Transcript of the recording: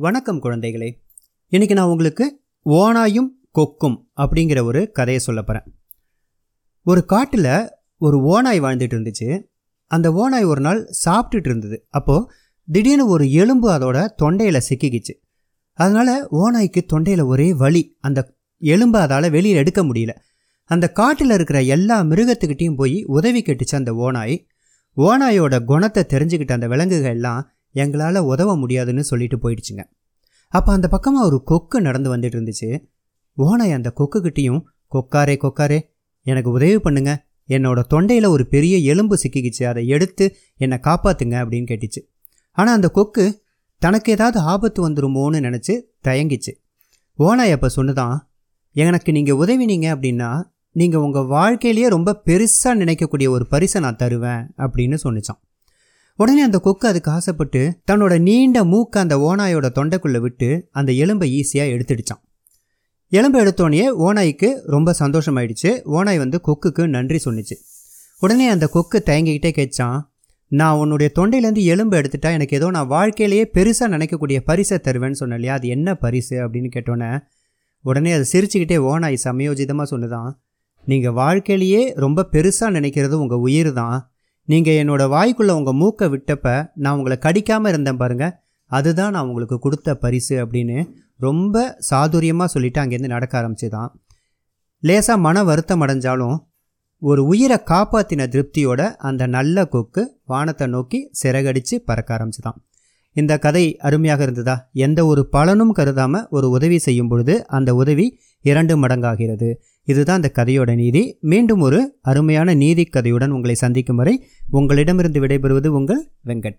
வணக்கம் குழந்தைகளே. இன்றைக்கி நான் உங்களுக்கு ஓனாயும் கொக்கும் அப்படிங்கிற ஒரு கதையை சொல்ல போகிறேன் ஒரு காட்டில் ஒரு ஓனாய் வாழ்ந்துட்டு இருந்துச்சு. அந்த ஓனாய் ஒரு நாள் சாப்பிட்டுட்டு இருந்தது. அப்போது திடீர்னு ஒரு எலும்பு அதோட தொண்டையில் சிக்கிக்கிச்சு. அதனால் ஓனாய்க்கு தொண்டையில் ஒரே வலி. அந்த எலும்பை அதால் வெளியில் எடுக்க முடியல. அந்த காட்டில் இருக்கிற எல்லா மிருகத்துக்கிட்டேயும் போய் உதவி கேட்டுச்சு அந்த ஓனாய். ஓனாயோட குணத்தை தெரிஞ்சுக்கிட்ட அந்த விலங்குகள் எல்லாம் எங்களால் உதவ முடியாதுன்னு சொல்லிட்டு போயிடுச்சுங்க. அப்போ அந்த பக்கமாக ஒரு கொக்கு நடந்து வந்துட்டு இருந்துச்சு. ஓனாய் அந்த கொக்குக்கிட்டேயும் கொக்காரே கொக்காரே எனக்கு உதவி பண்ணுங்க. என்னோட தொண்டையில் ஒரு பெரிய எலும்பு சிக்கிக்கிச்சு. அதை எடுத்து என்னை காப்பாற்றுங்க அப்படின்னு கேட்டுச்சு. ஆனால் அந்த கொக்கு தனக்கு ஏதாவது ஆபத்து வந்துருமோன்னு நினச்சி தயங்கிச்சு. ஓனாய் அப்போ சொன்னதான் எனக்கு நீங்கள் உதவினீங்க அப்படின்னா நீங்கள் உங்கள் வாழ்க்கையிலேயே ரொம்ப பெருசாக நினைக்கக்கூடிய ஒரு பரிசை நான் தருவேன் அப்படின்னு சொன்னிச்சான். உடனே அந்த கொக்கு அதுக்கு ஆசைப்பட்டு தன்னோட நீண்ட மூக்கை அந்த ஓனாயோட தொண்டைக்குள்ளே விட்டு அந்த எலும்பை ஈஸியாக எடுத்துடுச்சான். எலும்பை எடுத்தோடனே ஓனாய்க்கு ரொம்ப சந்தோஷமாயிடுச்சு. ஓனாய் வந்து கொக்குக்கு நன்றி சொன்னிச்சு. உடனே அந்த கொக்கு தயங்கிக்கிட்டே கேட்சான் நான் உன்னுடைய தொண்டையிலேருந்து எலும்பு எடுத்துட்டா எனக்கு ஏதோ நான் வாழ்க்கையிலேயே பெருசாக நினைக்கக்கூடிய பரிசை தருவேன்னு சொன்னேன் இல்லையா அது என்ன பரிசு? அப்படின்னு கேட்டோன்னே உடனே அதை சிரிச்சுக்கிட்டே ஓனாய் சமயோஜிதமாக சொன்னதான் நீங்கள் வாழ்க்கையிலேயே ரொம்ப பெருசாக நினைக்கிறது உங்கள் உயிர் தான். நீங்கள் என்னோடய வாய்க்குள்ளே உங்கள் மூக்கை விட்டப்ப நான் உங்களை கடிக்காமல் இருந்தேன் பாருங்கள் அதுதான் நான் உங்களுக்கு கொடுத்த பரிசு அப்படின்னு ரொம்ப சாதுரியமாக சொல்லிவிட்டு அங்கேருந்து நடக்க ஆரம்பிச்சுதான். லேசாக மன வருத்தம் அடைஞ்சாலும் ஒரு உயிரை காப்பாற்றின திருப்தியோட அந்த நல்ல கொக்கு வானத்தை நோக்கி சிறகடித்து பறக்க ஆரம்பிச்சுதான். இந்த கதை அருமையாக இருந்ததா? எந்த ஒரு பலனும் கருதாமல் ஒரு உதவி செய்யும் பொழுது அந்த உதவி இரண்டு மடங்காகிறது. இதுதான் அந்த கதையோட நீதி. மீண்டும் ஒரு அருமையான நீதி கதையுடன் உங்களை சந்திக்கும் வரை உங்களிடமிருந்து விடைபெறுவது உங்கள் வெங்கட்.